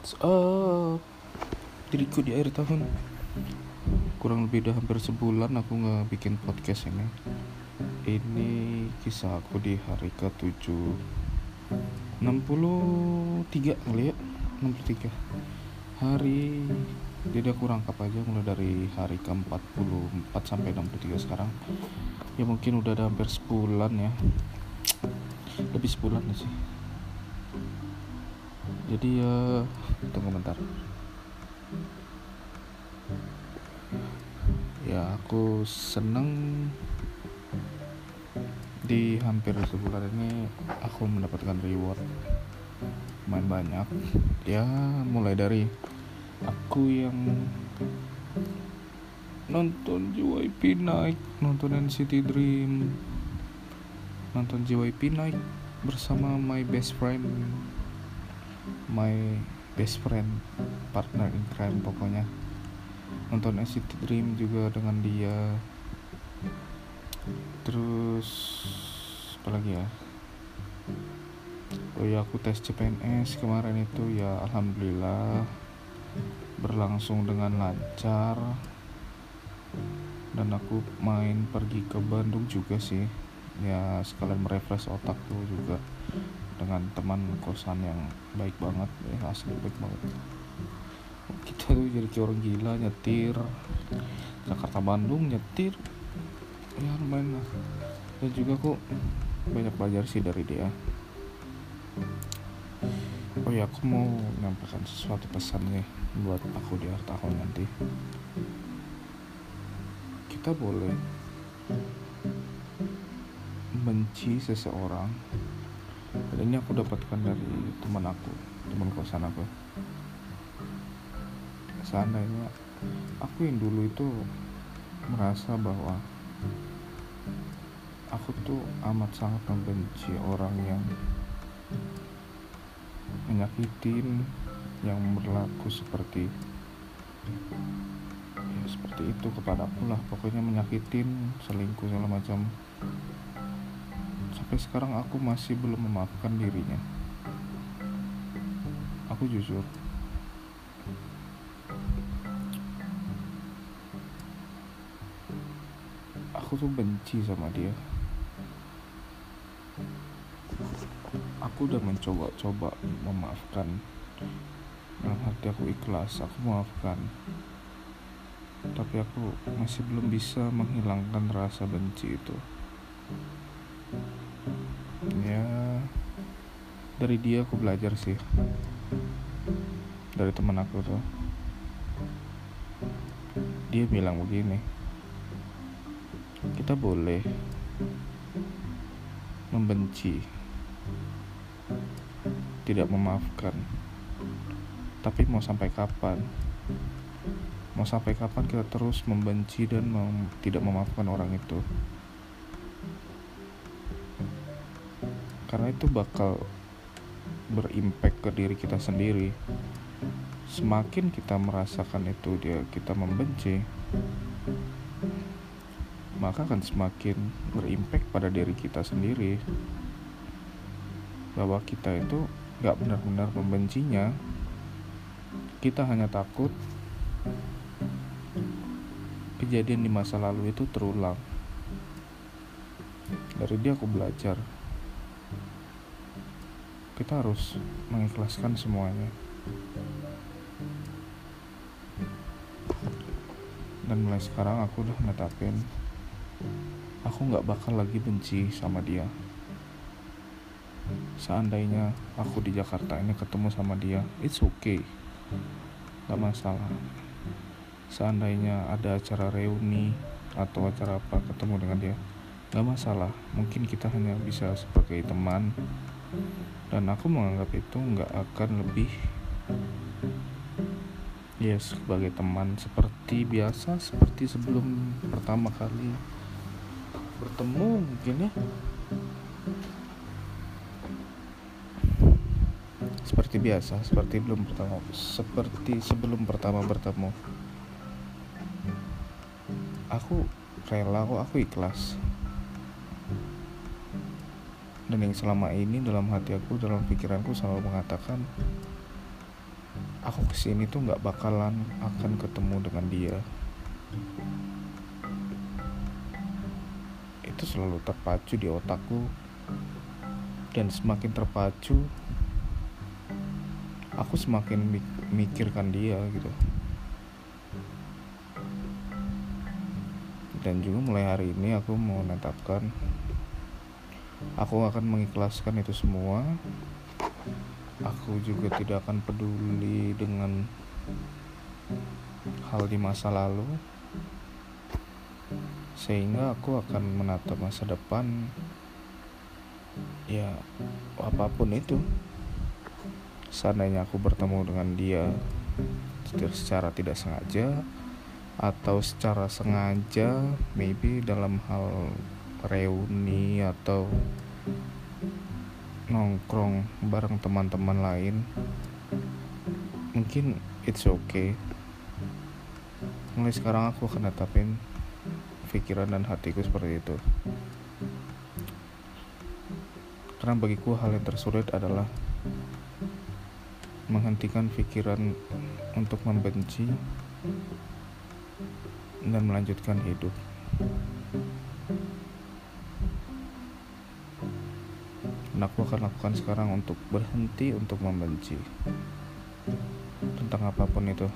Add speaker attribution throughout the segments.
Speaker 1: What's up? Diriku di akhir tahun. Kurang lebih udah hampir sebulan aku nggak bikin podcast ini. Ini kisah aku di hari ke-7 63 kali ya? 63 Hari Jadi aku rangkap aja mulai dari hari ke-44 sampai 63 sekarang. Ya mungkin udah ada hampir sebulan ya. Lebih sebulan sih jadi ya tunggu bentar. Ya aku seneng di hampir sebulan ini aku mendapatkan reward. Main banyak. Ya mulai dari aku yang nonton JYP Night nonton NCT Dream nonton JYP Night bersama my best friend my best friend partner in crime pokoknya. Nonton NCT Dream juga dengan dia. Terus apa lagi ya? Oh ya aku tes CPNS kemarin itu ya alhamdulillah. Berlangsung dengan lancar. Dan aku main pergi ke Bandung juga sih. Ya sekalian merefresh otak tuh juga dengan teman kosan yang baik banget ya asli baik banget. Kita tuh jadi kayak orang gila nyetir. Jakarta Bandung nyetir. Ya lumayan lah. Dan juga aku banyak belajar sih dari dia. Oh ya aku mau menyampaikan sesuatu pesan nih buat aku di akhir tahun nanti. Kita boleh benci seseorang dan ini aku dapatkan dari teman aku teman kosan aku. Seandainya aku yang dulu itu merasa bahwa aku tuh amat sangat membenci orang yang menyakitin yang berlaku seperti ya seperti itu kepada aku lah. Pokoknya menyakitin selingkuh segala macam sampai sekarang aku masih belum memaafkan dirinya. Aku jujur. Aku tuh benci sama dia. Aku udah mencoba-coba memaafkan. Dalam hati aku ikhlas aku maafkan. Tapi aku masih belum bisa menghilangkan rasa benci itu ya dari dia aku belajar sih. Dari teman aku tuh. Dia bilang begini kita boleh membenci tidak memaafkan tapi mau sampai kapan? Mau sampai kapan kita terus membenci dan mem tidak memaafkan orang itu karena itu bakal berimpact ke diri kita sendiri. Semakin kita merasakan itu dia kita membenci maka akan semakin berimpact pada diri kita sendiri. Bahwa kita itu gak benar-benar membencinya. Kita hanya takut kejadian di masa lalu itu terulang. Dari dia aku belajar kita harus mengikhlaskan semuanya. Dan mulai sekarang aku udah netapin aku nggak bakal lagi benci sama dia. Seandainya aku di Jakarta ini ketemu sama dia it's okay. Gak masalah. Seandainya ada acara reuni atau acara apa ketemu dengan dia gak masalah. Mungkin kita hanya bisa sebagai teman dan aku menganggap itu nggak akan lebih ya yes, sebagai teman seperti biasa seperti sebelum pertama kali bertemu mungkin ya. Seperti biasa seperti belum pertama seperti sebelum pertama bertemu. Aku rela kok aku ikhlas dan yang selama ini dalam hati aku dalam pikiranku selalu mengatakan aku ke sini tuh nggak bakalan akan ketemu dengan dia. Itu selalu terpacu di otakku. Dan semakin terpacu aku semakin mikirkan dia gitu. Dan juga mulai hari ini aku menetapkan aku akan mengikhlaskan itu semua. Aku juga tidak akan peduli dengan hal di masa lalu. Sehingga aku akan menatap masa depan. Ya apa pun itu. Seandainya aku bertemu dengan dia secara tidak sengaja atau secara sengaja maybe dalam hal reuni atau nongkrong bareng teman-teman lain mungkin it's okay mulai sekarang aku akan netapin pikiran dan hatiku seperti itu karena bagiku hal yang tersulit adalah menghentikan pikiran untuk membenci dan melanjutkan hidup. Aku akan lakukan sekarang untuk berhenti untuk membenci. Tentang apa pun itu.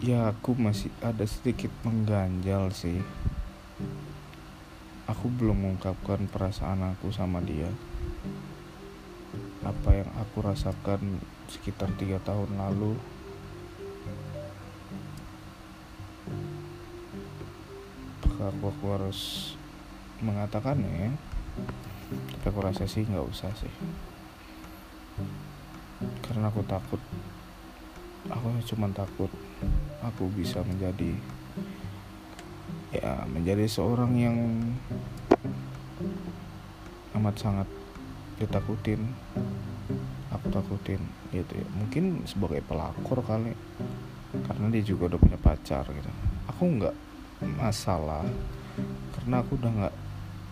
Speaker 1: Ya aku masih ada sedikit mengganjal sih. Aku belum mengungkapkan perasaan aku sama dia. Apa yang aku rasakan sekitar tiga tahun lalu Aku, aku harus mengatakannya ya. Tapi aku rasa sih nggak usah sih. Karena aku takut. Aku cuma takut aku bisa menjadi ya menjadi seorang yang amat sangat ditakutin. Aku takutin gitu ya. Mungkin sebagai pelakor kali. Karena dia juga udah punya pacar gitu. Aku nggak masalah karena aku udah nggak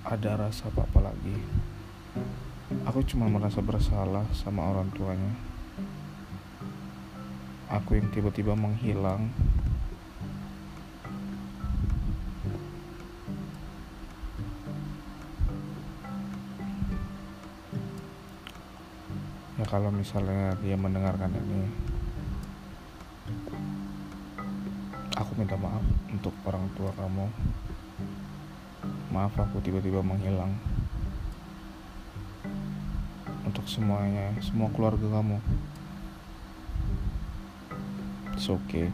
Speaker 1: ada rasa apa apa lagi. Aku cuma merasa bersalah sama orang tuanya. Aku yang tiba-tiba menghilang. Ya kalau misalnya dia mendengarkan ini minta maaf untuk orang tua kamu. Maaf aku tiba-tiba menghilang. Untuk semuanya semua keluarga kamu. It's okay.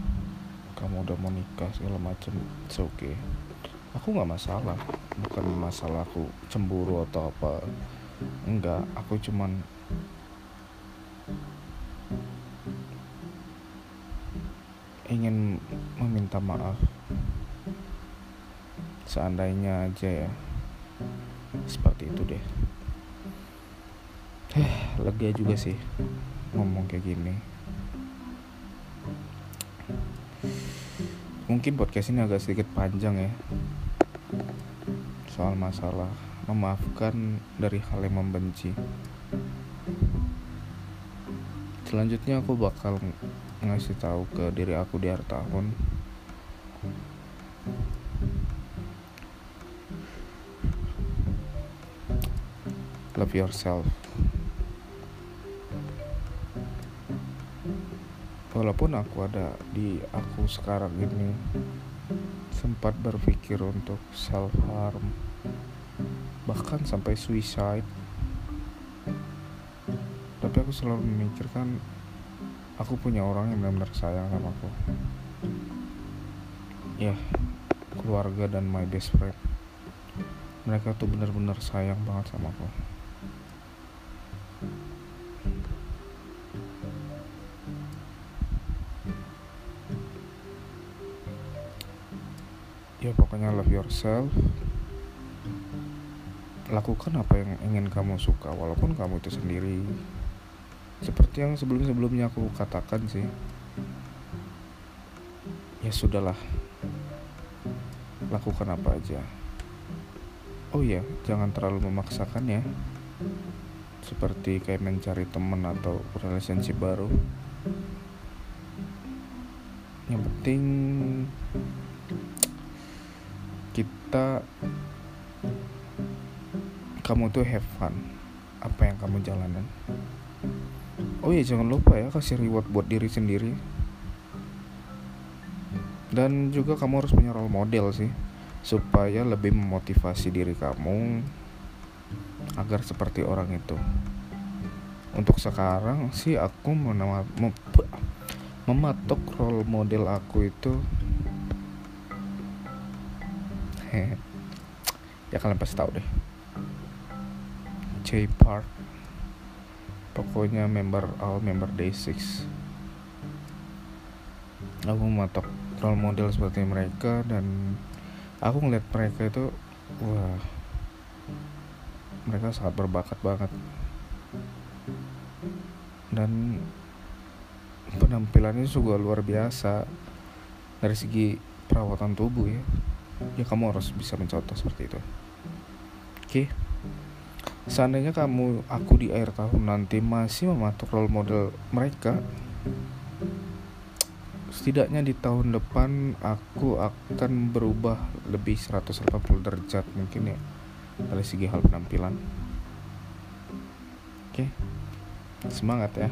Speaker 1: Kamu udah mau nikah segala macem it's okay. Aku nggak masalah. Bukan masalah aku cemburu atau apa. Enggak aku cuman ingin meminta maaf. Seandainya aja ya seperti itu deh. Eh lega juga sih ngomong kayak gini. Mungkin podcast ini agak sedikit panjang ya soal masalah memaafkan dari hal yang membenci. Selanjutnya aku bakal ngasih tahu ke diri aku di akhir tahun. Love yourself. Walaupun aku ada di aku sekarang ini sempat berpikir untuk self harm bahkan sampai suicide. Tapi aku selalu memikirkan aku punya orang yang benar-benar sayang sama aku. Ya keluarga dan my best friend. Mereka tuh benar-benar sayang banget sama aku. Ya pokoknya love yourself. Lakukan apa yang ingin kamu suka walaupun kamu itu sendiri seperti yang sebelum-sebelumnya aku katakan sih. Ya sudahlah. Lakukan apa aja. Oh ya jangan terlalu memaksakan ya. Seperti kayak mencari teman atau relationship baru. Yang penting kita kamu tuh have fun. Apa yang kamu jalanin oh iya jangan lupa ya kasih reward buat diri sendiri. Dan juga kamu harus punya role model sih supaya lebih memotivasi diri kamu agar seperti orang itu. Untuk sekarang sih aku menama, mem, mematok role model aku itu ya kalian pasti tahu deh. J Park pokoknya member all member day 6 aku mematok role model seperti mereka dan aku ngeliat mereka itu wah mereka sangat berbakat banget. Dan penampilannya juga luar biasa. Dari segi perawatan tubuh ya ya kamu harus bisa mencontoh seperti itu. Oke seandainya kamu aku di akhir tahun nanti masih mematuk role model mereka setidaknya di tahun depan aku akan berubah lebih 180 derajat mungkin ya dari segi hal penampilan. Oke semangat ya